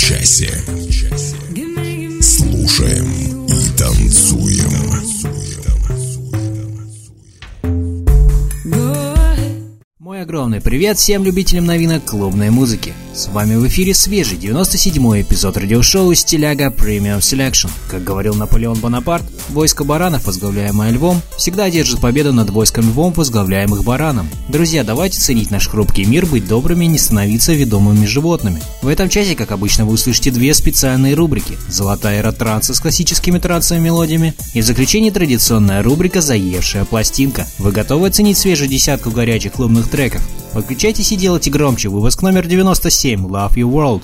Часе. Слушаем и танцуем. Мой огромный привет всем любителям новинок клубной музыки. С вами в эфире свежий 97-й эпизод радиошоу «Стиляга Premium Selection». Как говорил Наполеон Бонапарт, войско баранов, возглавляемое львом, всегда одержит победу над войском львом, возглавляемых бараном. Друзья, давайте ценить наш хрупкий мир, быть добрыми, не становиться ведомыми животными. В этом часе, как обычно, вы услышите две специальные рубрики. Золотая эра транса с классическими трансовыми мелодиями и в заключении традиционная рубрика «Заевшая пластинка». Вы готовы оценить свежую десятку горячих клубных треков? Подключайтесь и делайте громче. Выпуск номер 97. Love Your World.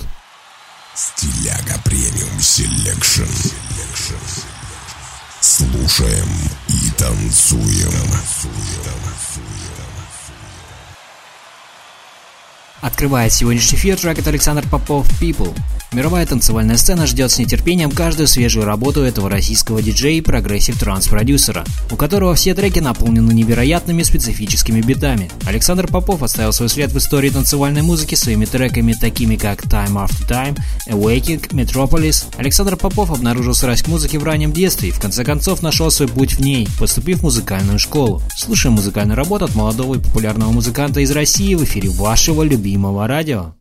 Стиляга Premium Selection. Слушаем и танцуем. Открывает сегодняшний эфир трек от Александр Попов «People». Мировая танцевальная сцена ждет с нетерпением каждую свежую работу этого российского диджея и progressive trance-продюсера, у которого все треки наполнены невероятными специфическими битами. Александр Попов оставил свой след в истории танцевальной музыки своими треками, такими как Time After Time, Awakening, Metropolis. Александр Попов обнаружил страсть к музыке в раннем детстве и в конце концов нашел свой путь в ней, поступив в музыкальную школу. Слушаем музыкальную работу от молодого и популярного музыканта из России в эфире вашего любимого радио.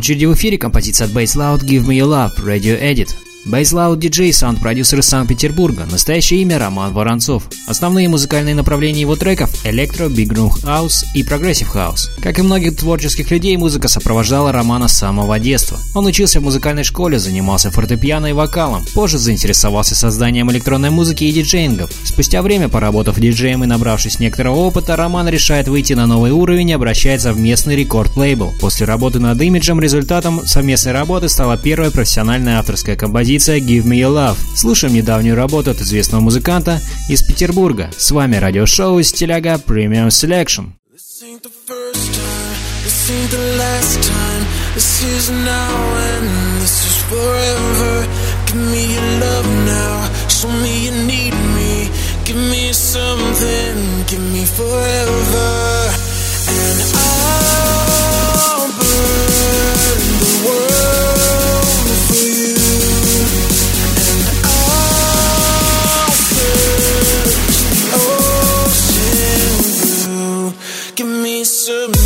Очереди в эфире композиция от Bass Loud «Give Me Your Love» Radio Edit. Bass Loud диджей, саунд-продюсер из Санкт-Петербурга. Настоящее имя Роман Воронцов. Основные музыкальные направления его треков – электро, big room house и progressive house. Как и многих творческих людей, музыка сопровождала Романа с самого детства. Он учился в музыкальной школе, занимался фортепиано и вокалом. Позже заинтересовался созданием электронной музыки и диджеингом. Спустя время, поработав диджеем и набравшись некоторого опыта, Роман решает выйти на новый уровень и обращается в местный рекорд-лейбл. После работы над имиджем результатом совместной работы стала первая профессиональная авторская композиция Give Me Your Love. Слушаем недавнюю работу от известного музыканта из Петербурга. С вами радиошоу Стиляга Premium Selection. Give me something, give me forever. And I'll burn some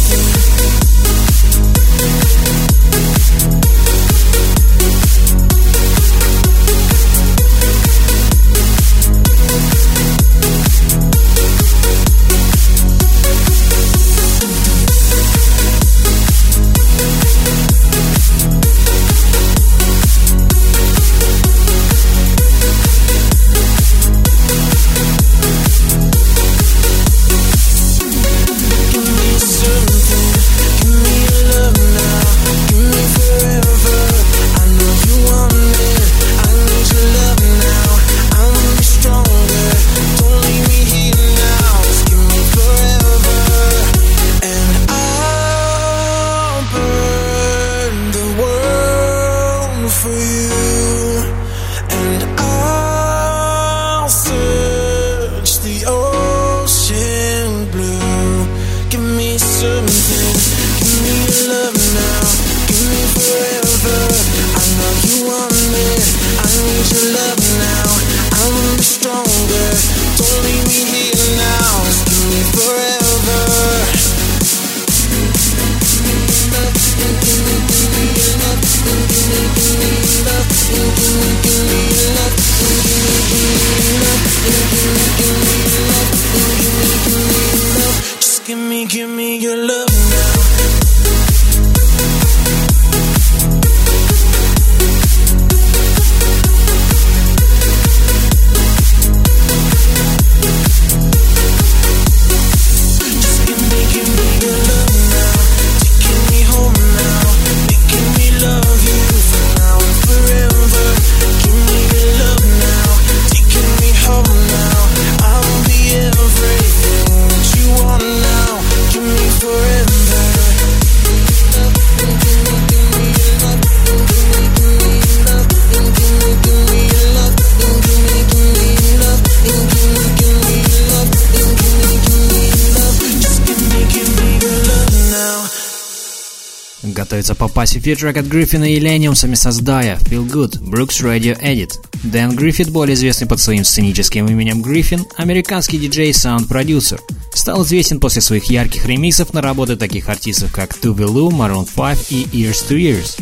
Фитрек от Гриффина и Лениумсами создая Feel Good, Brooks Radio Edit. Дэн Гриффит, более известный под своим сценическим именем Гриффин, американский диджей и саунд-продюсер. Стал известен после своих ярких ремиксов на работы таких артистов, как Tuve Lu, Maroon 5 и Ears to Ears.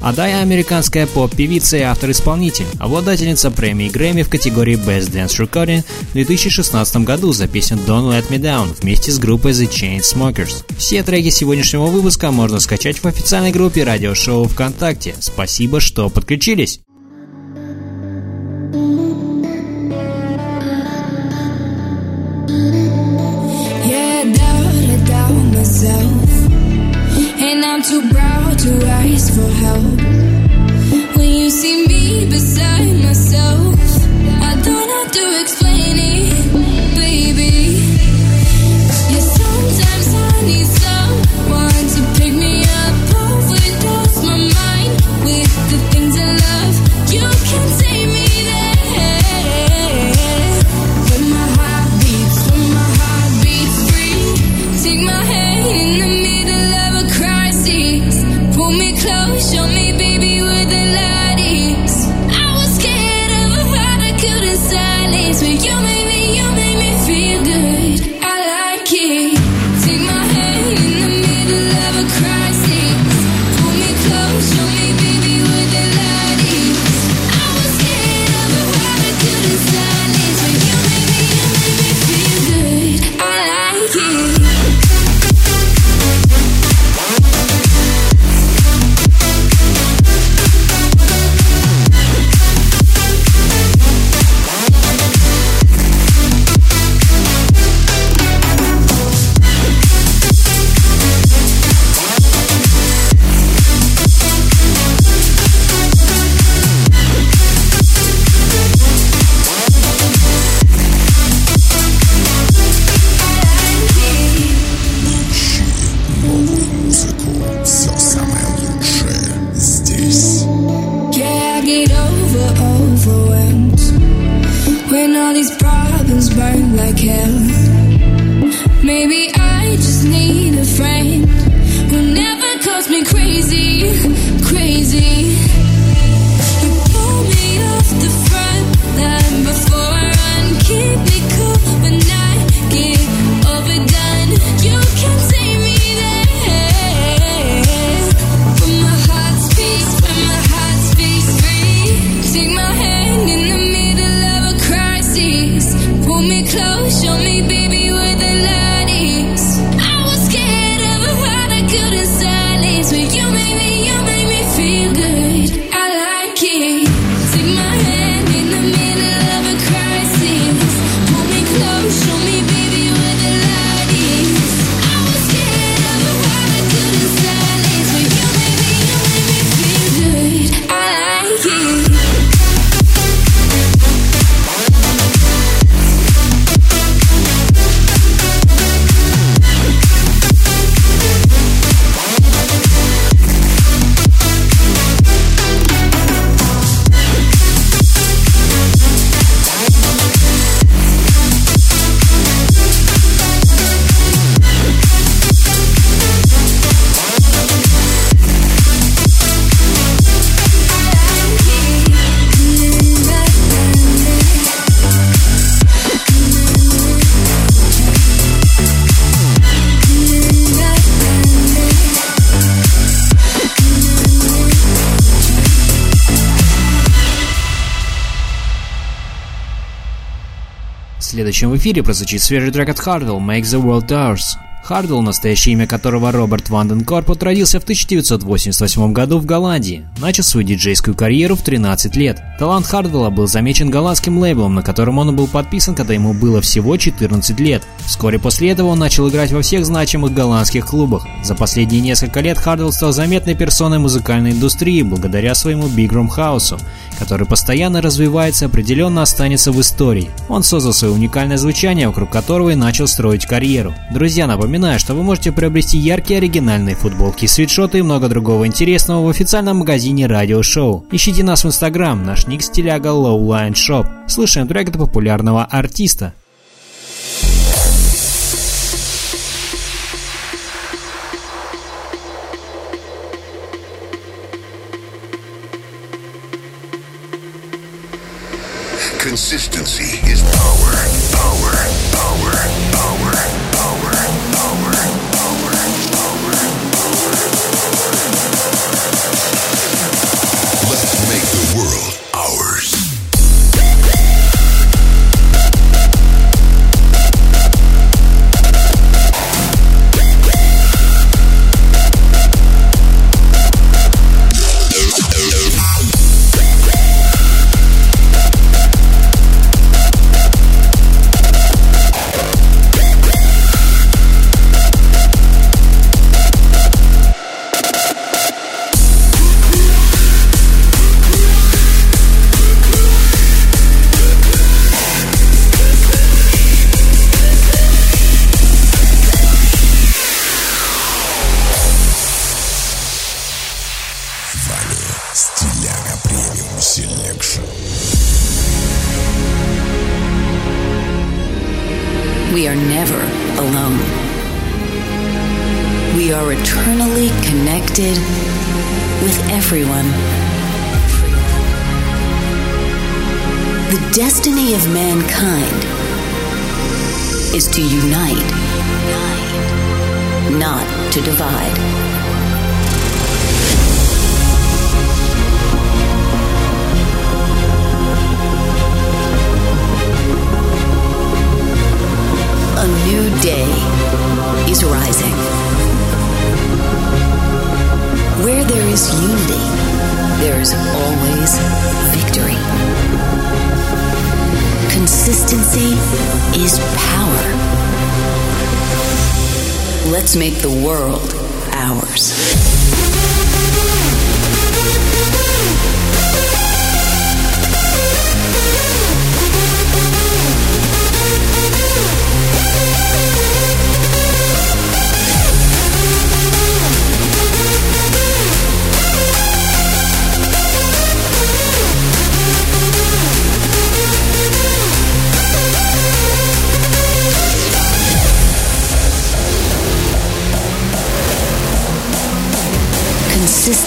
Адая – американская поп-певица и автор-исполнитель, обладательница премии Грэмми в категории Best Dance Recording в 2016 году за песню Don't Let Me Down вместе с группой The Chainsmokers. Все треки сегодняшнего выпуска можно скачать в официальной группе радиошоу ВКонтакте. Спасибо, что подключились! To ask for help. Следующим в эфире прозвучит свежий трек от Hardwell «Make the World Ours». Хардвелл, настоящее имя которого Роберт Ванден Корпот, родился в 1988 году в Голландии. Начал свою диджейскую карьеру в 13 лет. Талант Хардвелла был замечен голландским лейблом, на котором он был подписан, когда ему было всего 14 лет. Вскоре после этого он начал играть во всех значимых голландских клубах. За последние несколько лет Хардвелл стал заметной персоной музыкальной индустрии благодаря своему Big Room House, который постоянно развивается и определенно останется в истории. Он создал свое уникальное звучание, вокруг которого и начал строить карьеру. Друзья, напоминаю, что вы можете приобрести яркие оригинальные футболки, свитшоты и много другого интересного в официальном магазине Радио Шоу. Ищите нас в Инстаграм, наш ник стиляга Lowline Shop. Слушаем трек от популярного артиста. Consistency is. Power. Power. Power. Power.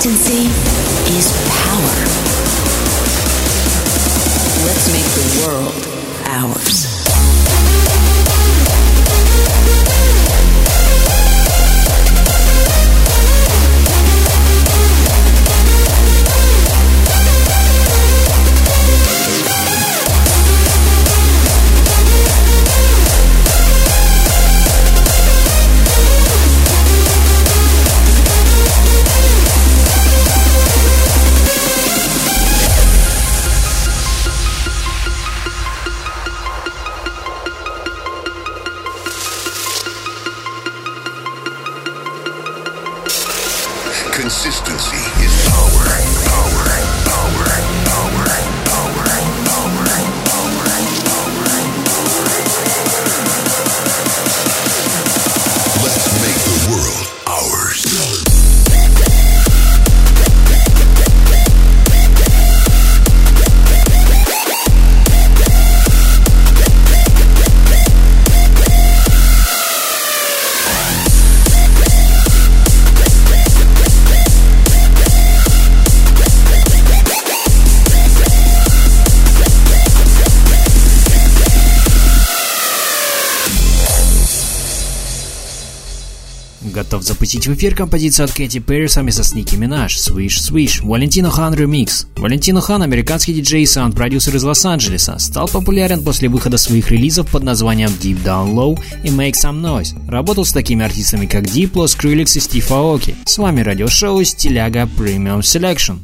Consistency is power. Готов запустить в эфир композицию от Кэти Перри совместно с Ники Минаж «Swish Swish» Валентино Хан ремикс. Валентино Хан, американский диджей и саунд-продюсер из Лос-Анджелеса, стал популярен после выхода своих релизов под названием Deep Down Low и Make Some Noise. Работал с такими артистами, как Diplo, Skrillex и Стив Аоки. С вами радиошоу Стиляга Premium Selection.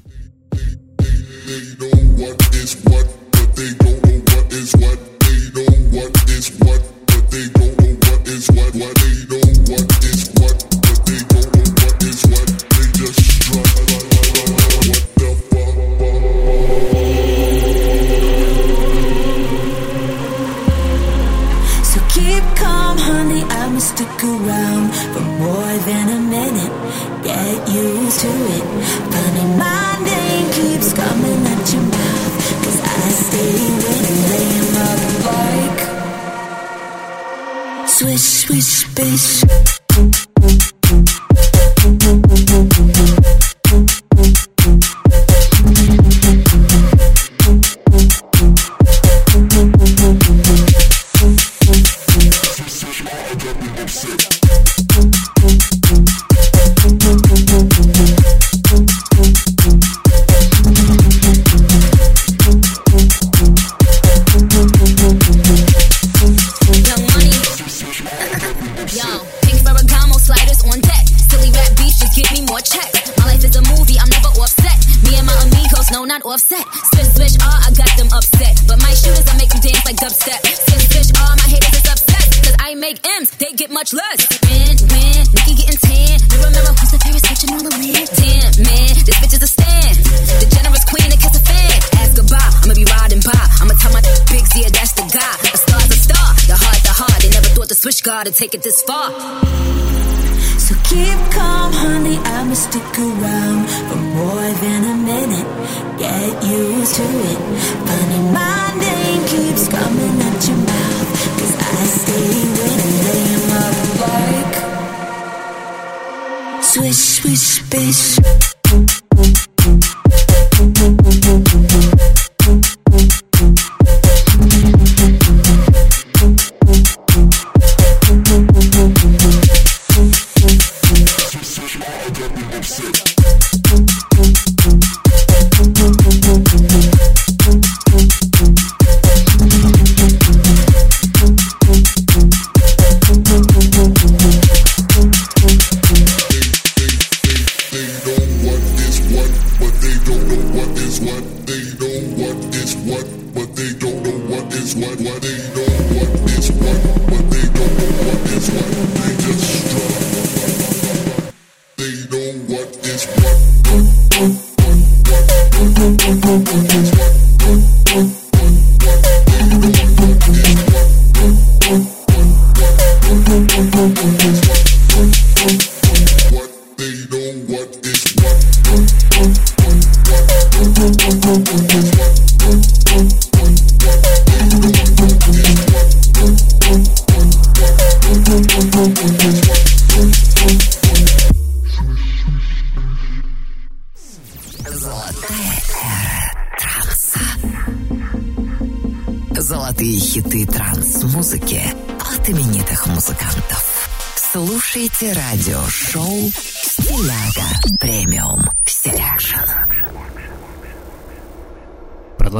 Much less. Win, win, Nikki getting tan. You remember who's the favorite switching on the land? Damn, man, this bitch is a stand. The generous queen that kiss a fan. Ask goodbye, I'ma be riding by. I'ma tell my bigs, yeah, that's the guy. A star's a star, the heart, the heart. They never thought the switch guard would take it this far. So keep calm, honey. I'ma stick around for more than a minute. Get used to it. Funny, my name keeps coming at your mouth. Cause I stay sweet space.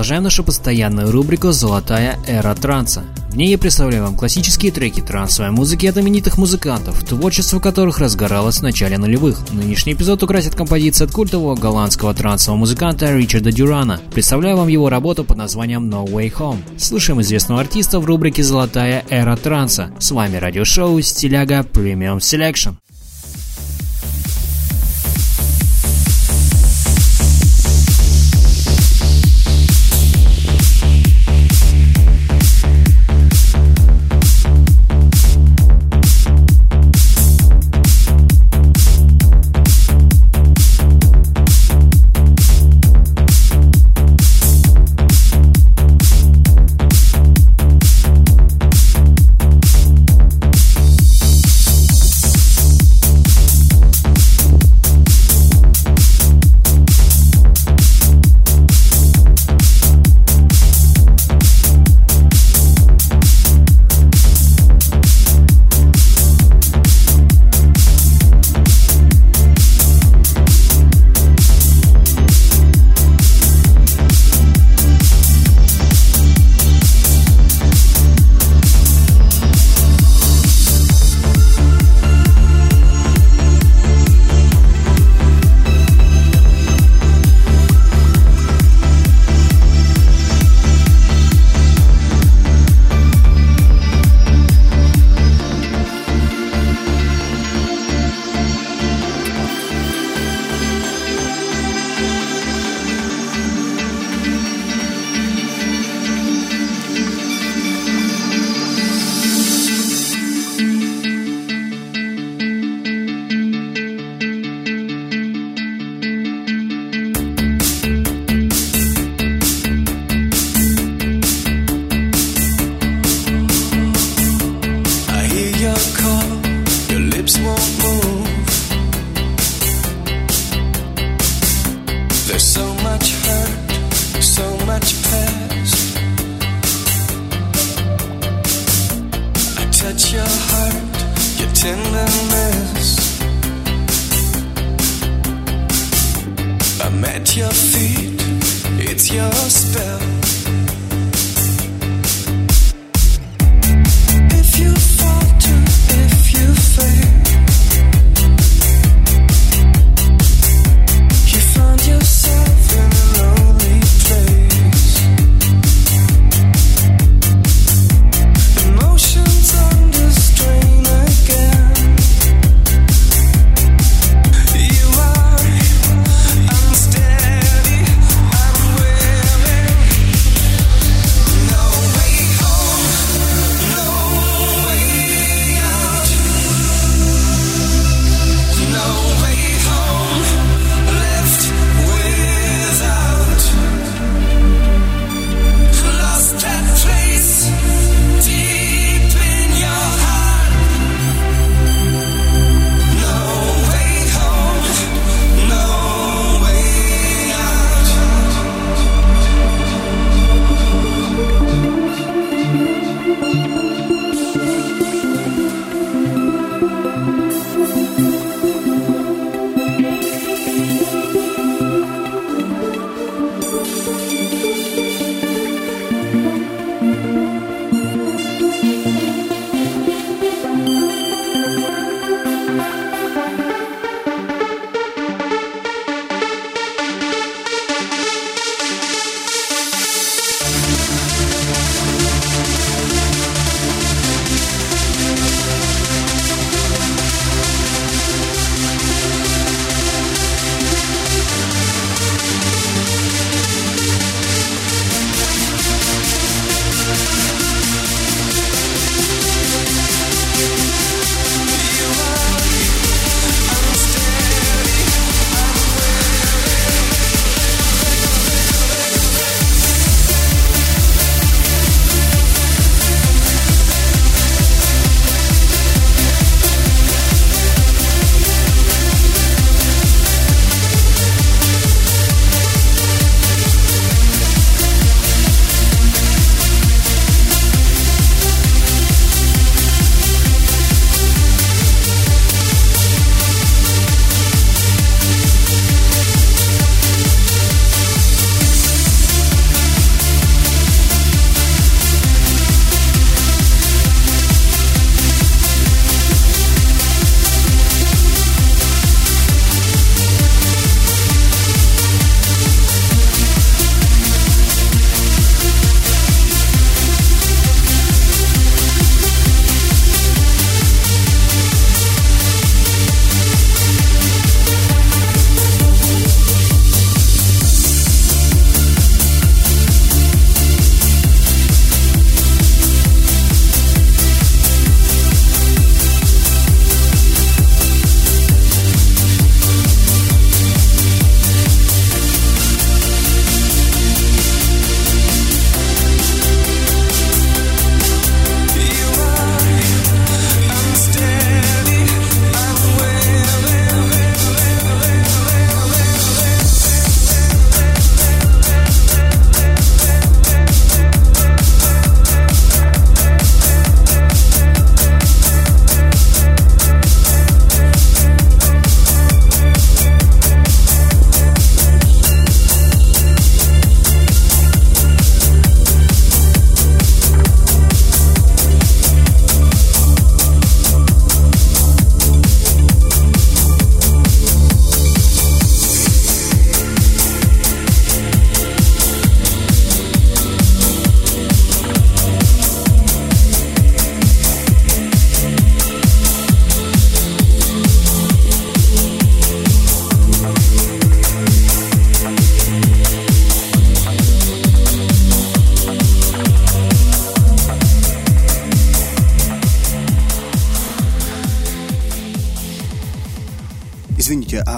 Продолжаем нашу постоянную рубрику «Золотая эра транса». В ней я представляю вам классические треки трансовой музыки от именитых музыкантов, творчество которых разгоралось в начале нулевых. Нынешний эпизод украсит композиция от культового голландского трансового музыканта Ричарда Дюрана. Представляю вам его работу под названием No Way Home. Слушаем известного артиста в рубрике «Золотая эра транса». С вами радиошоу «Стиляга Premium Selection».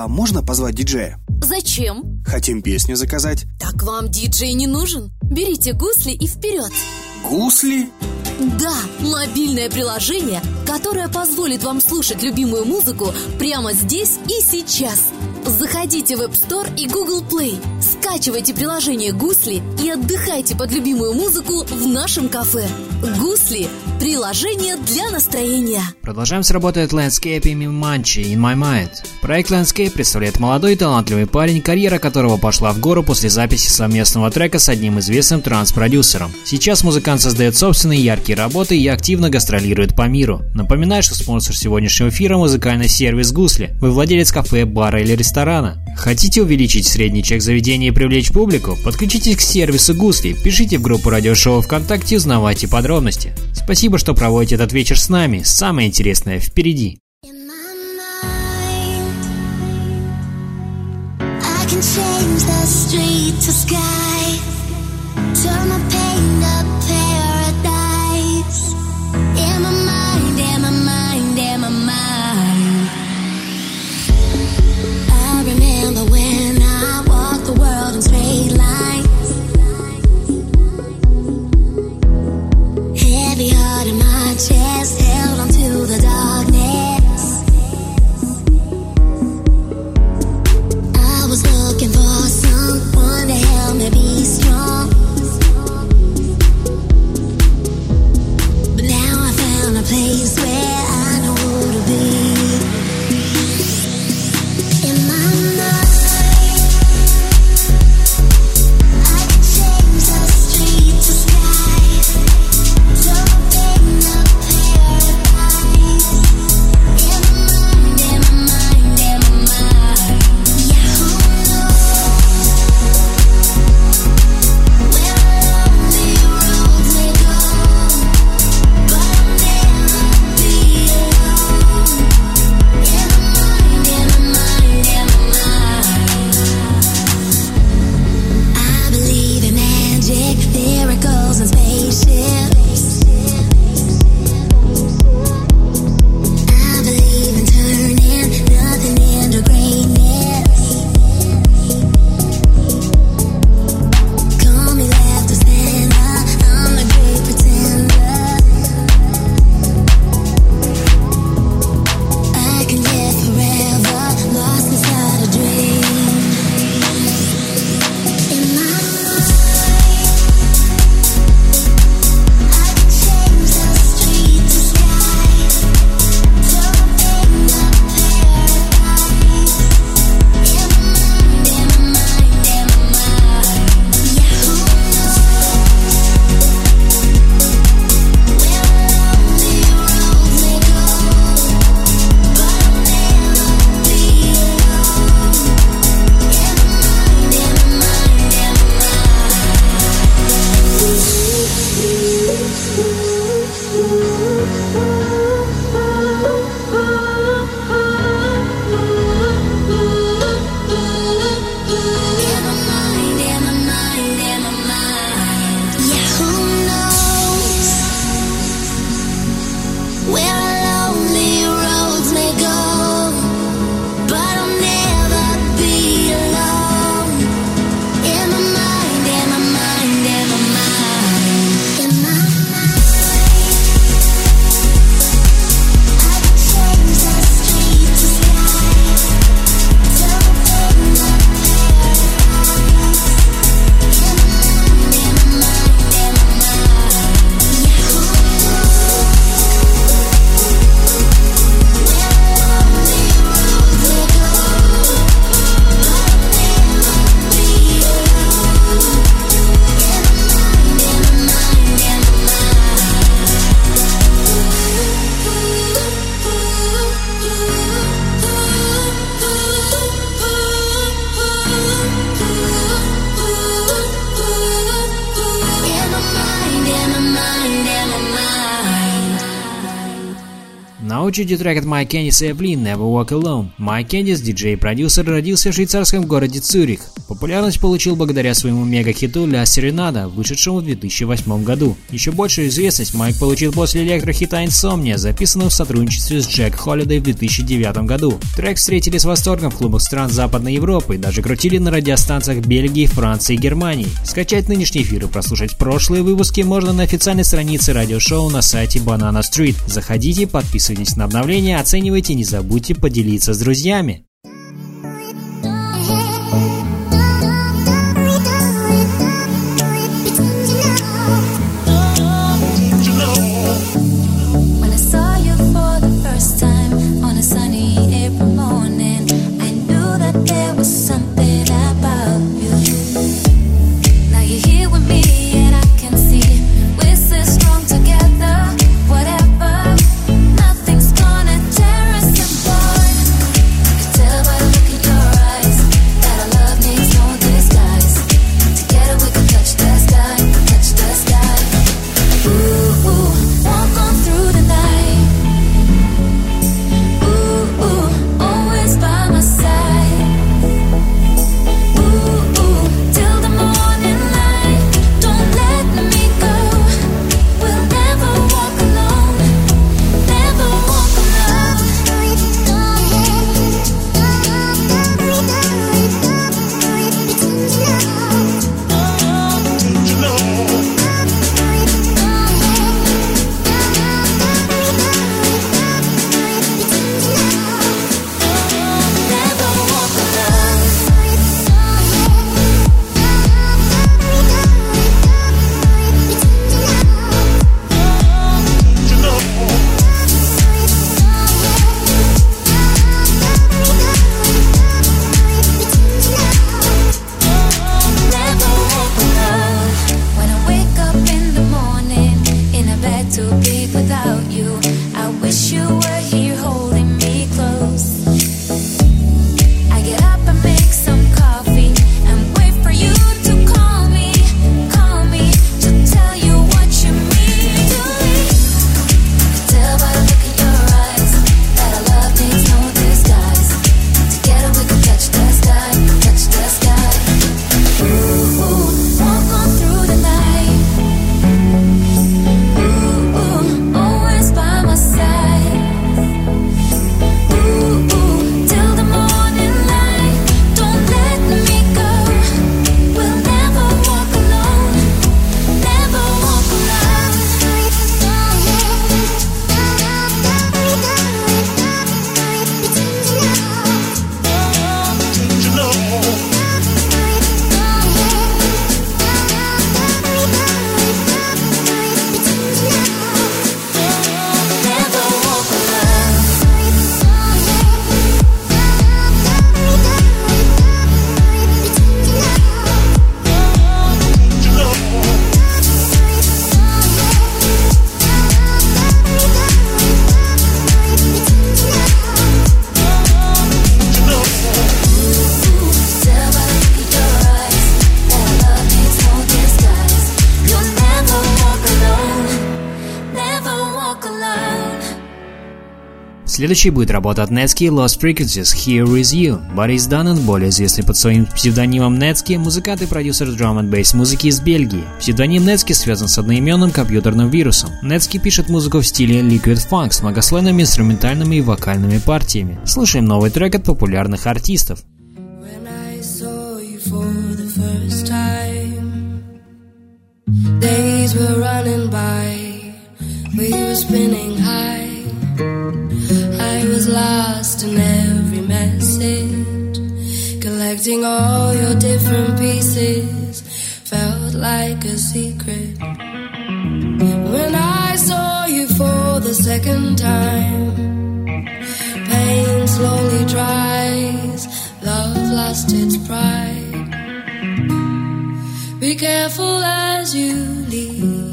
А можно позвать диджея? Зачем? Хотим песню заказать. Так вам диджей не нужен. Берите гусли и вперед. Гусли? Да, мобильное приложение, которое позволит вам слушать любимую музыку прямо здесь и сейчас. Заходите в App Store и Google Play, скачивайте приложение «Гусли» и отдыхайте под любимую музыку в нашем кафе. «Гусли» – приложение для настроения. Продолжаем с работой от Landscape и Manchi In My Mind. Проект Landscape представляет молодой и талантливый парень, карьера которого пошла в гору после записи совместного трека с одним известным транс-продюсером. Сейчас музыкант создает собственные яркие работы и активно гастролирует по миру. Напоминаю, что спонсор сегодняшнего эфира – музыкальный сервис «Гусли». Вы владелец кафе, бара или ресторана. Хотите увеличить средний чек заведения и привлечь публику? Подключитесь к сервису «Гусли», пишите в группу радиошоу ВКонтакте и узнавайте подробности. Спасибо, что проводите этот вечер с нами. Самое интересное впереди. Straight lines. Очереди трек от Майк Кендис и Эвлин «Never Walk Alone». Майк Кендис, диджей и продюсер, родился в швейцарском городе Цюрих. Популярность получил благодаря своему мега-хиту «Ля Серенада», вышедшему в 2008 году. Еще большую известность Майк получил после электрохита «Insomnia», записанного в сотрудничестве с Джек Холлидей в 2009 году. Трек встретили с восторгом в клубах стран Западной Европы и даже крутили на радиостанциях Бельгии, Франции и Германии. Скачать нынешний эфир и прослушать прошлые выпуски можно на официальной странице радиошоу на сайте Banana Street. Заходите, Подписывайтесь на обновления, оценивайте, не забудьте поделиться с друзьями. Следующей будет работа от Netsky Lost Frequencies Here Is You. Борис Даннен, более известный под своим псевдонимом Netsky, музыкант и продюсер драм н бейс музыки из Бельгии. Псевдоним Netsky связан с одноименным компьютерным вирусом. Netsky пишет музыку в стиле Liquid Funk с многослойными инструментальными и вокальными партиями. Слушаем новый трек от популярных артистов. We were spinning high. I was lost in every message. Collecting all your different pieces felt like a secret. When I saw you for the second time, pain slowly dries, love lost its pride. Be careful as you leave.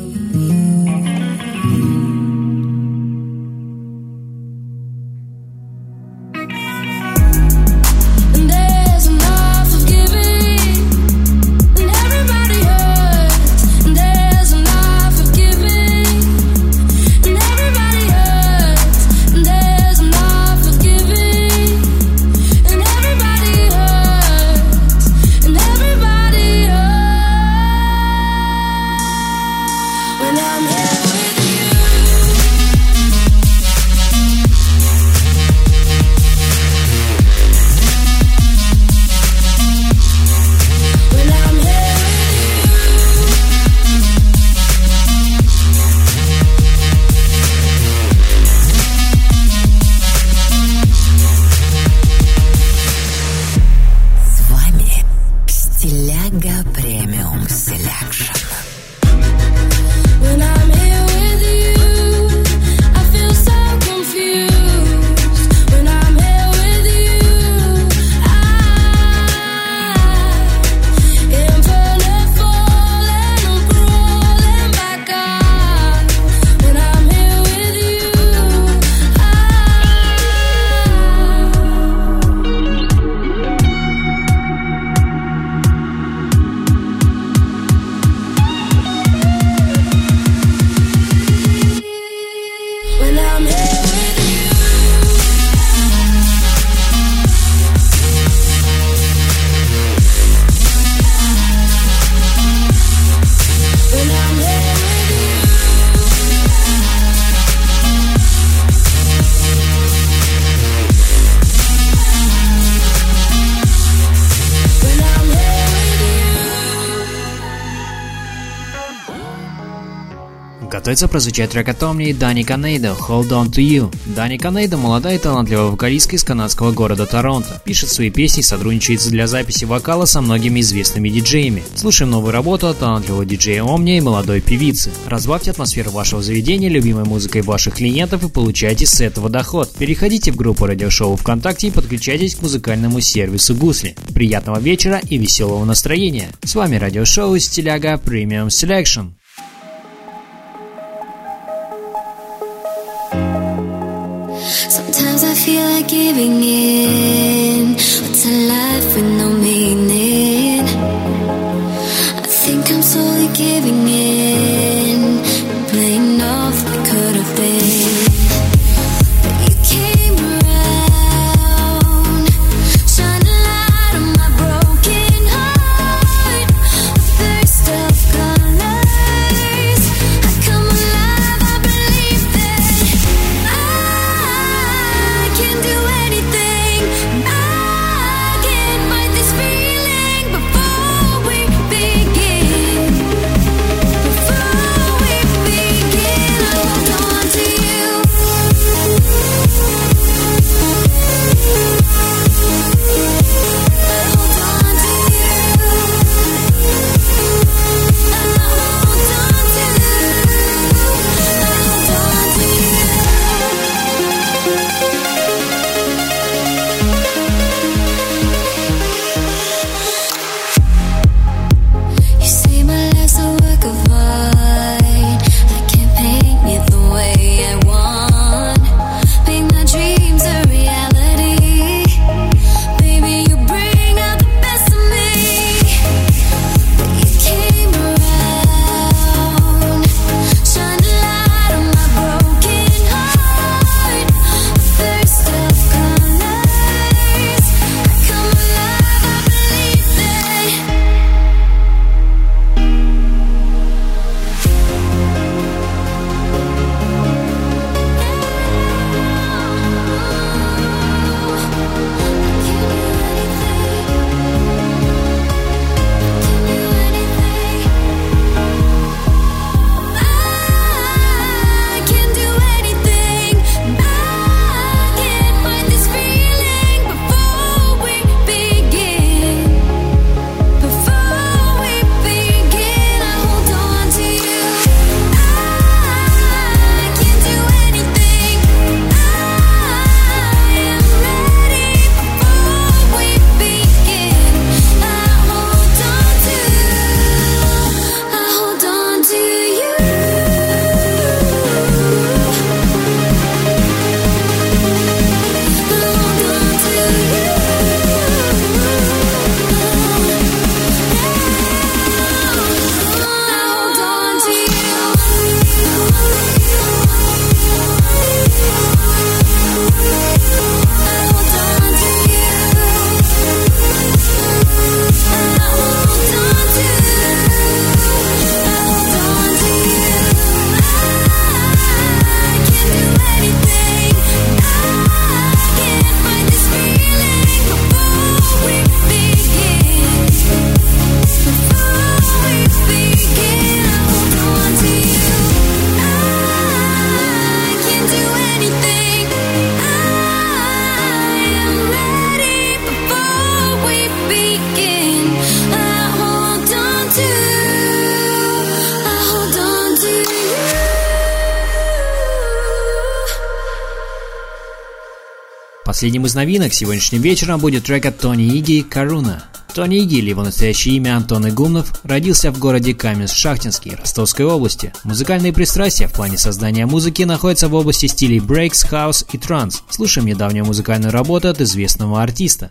Готовится прозвучать трек от Омни и Дани Канейдо «Hold On To You». Дани Канейдо – молодая и талантливая вокалистка из канадского города Торонто. Пишет свои песни и сотрудничает для записи вокала со многими известными диджеями. Слушаем новую работу от талантливого диджея Омни и молодой певицы. Разбавьте атмосферу вашего заведения любимой музыкой ваших клиентов и получайте с этого доход. Переходите в группу радиошоу ВКонтакте и подключайтесь к музыкальному сервису Гусли. Приятного вечера и веселого настроения. С вами радиошоу Стиляга Premium Selection. Feel like giving in. What's a life with no meaning? Последним из новинок сегодняшним вечером будет трек от Тони Иги «Каруна». Тони Иги, или его настоящее имя Антон Игумнов, родился в городе Каменск-Шахтинский Ростовской области. Музыкальные пристрастия в плане создания музыки находятся в области стилей breaks, хаус и транс. Слушаем недавнюю музыкальную работу от известного артиста.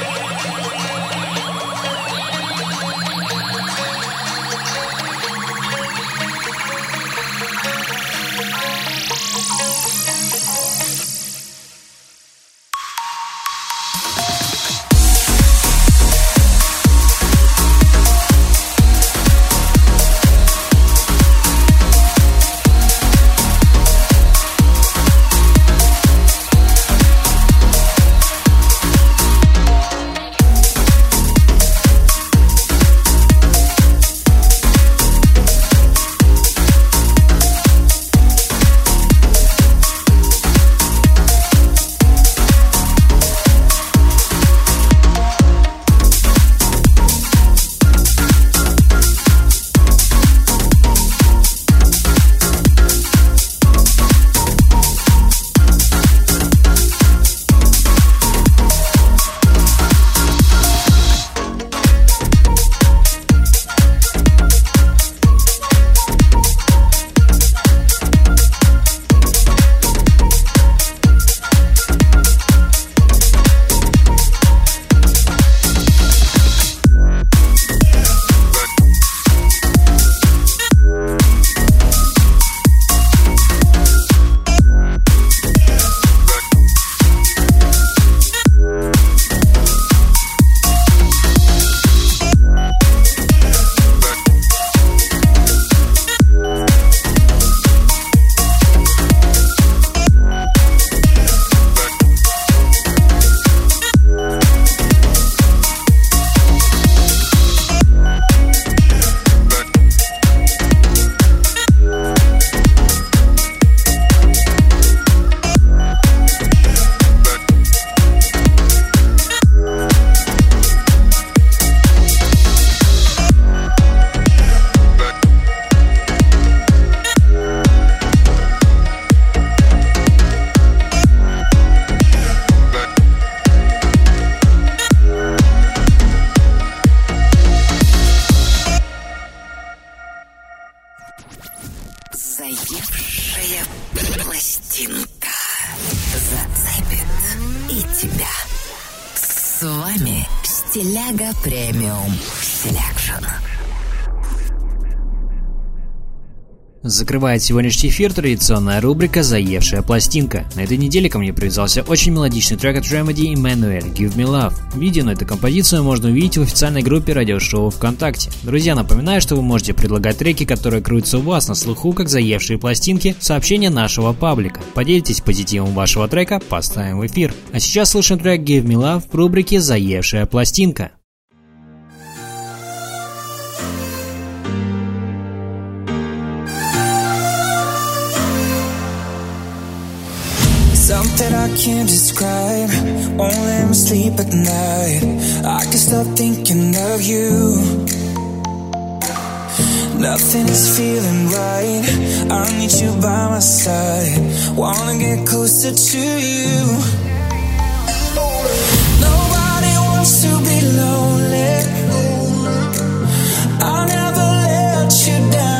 Закрывает сегодняшний эфир традиционная рубрика «Заевшая пластинка». На этой неделе ко мне привязался очень мелодичный трек от Remedy Emmanuel «Give Me Love». Видео на эту композицию можно увидеть в официальной группе радиошоу ВКонтакте. Друзья, напоминаю, что вы можете предлагать треки, которые крутятся у вас на слуху, как заевшие пластинки, в сообщения нашего паблика. Поделитесь позитивом вашего трека, поставим в эфир. А сейчас слушаем трек «Give Me Love» в рубрике «Заевшая пластинка». Can't describe won't let me sleep at night. I can stop thinking of you. Nothing is feeling right. I need you by my side. Wanna get closer to you. Nobody wants to be lonely. I'll never let you down.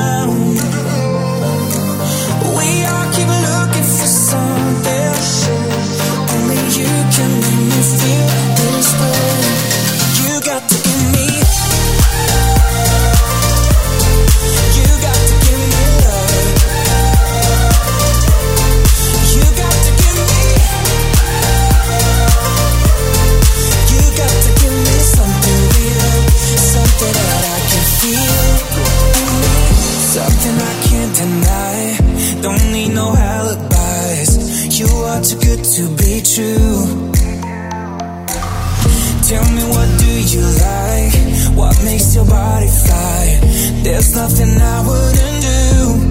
Good to be true. Tell me what do you like? What makes your body fly? There's nothing I wouldn't do.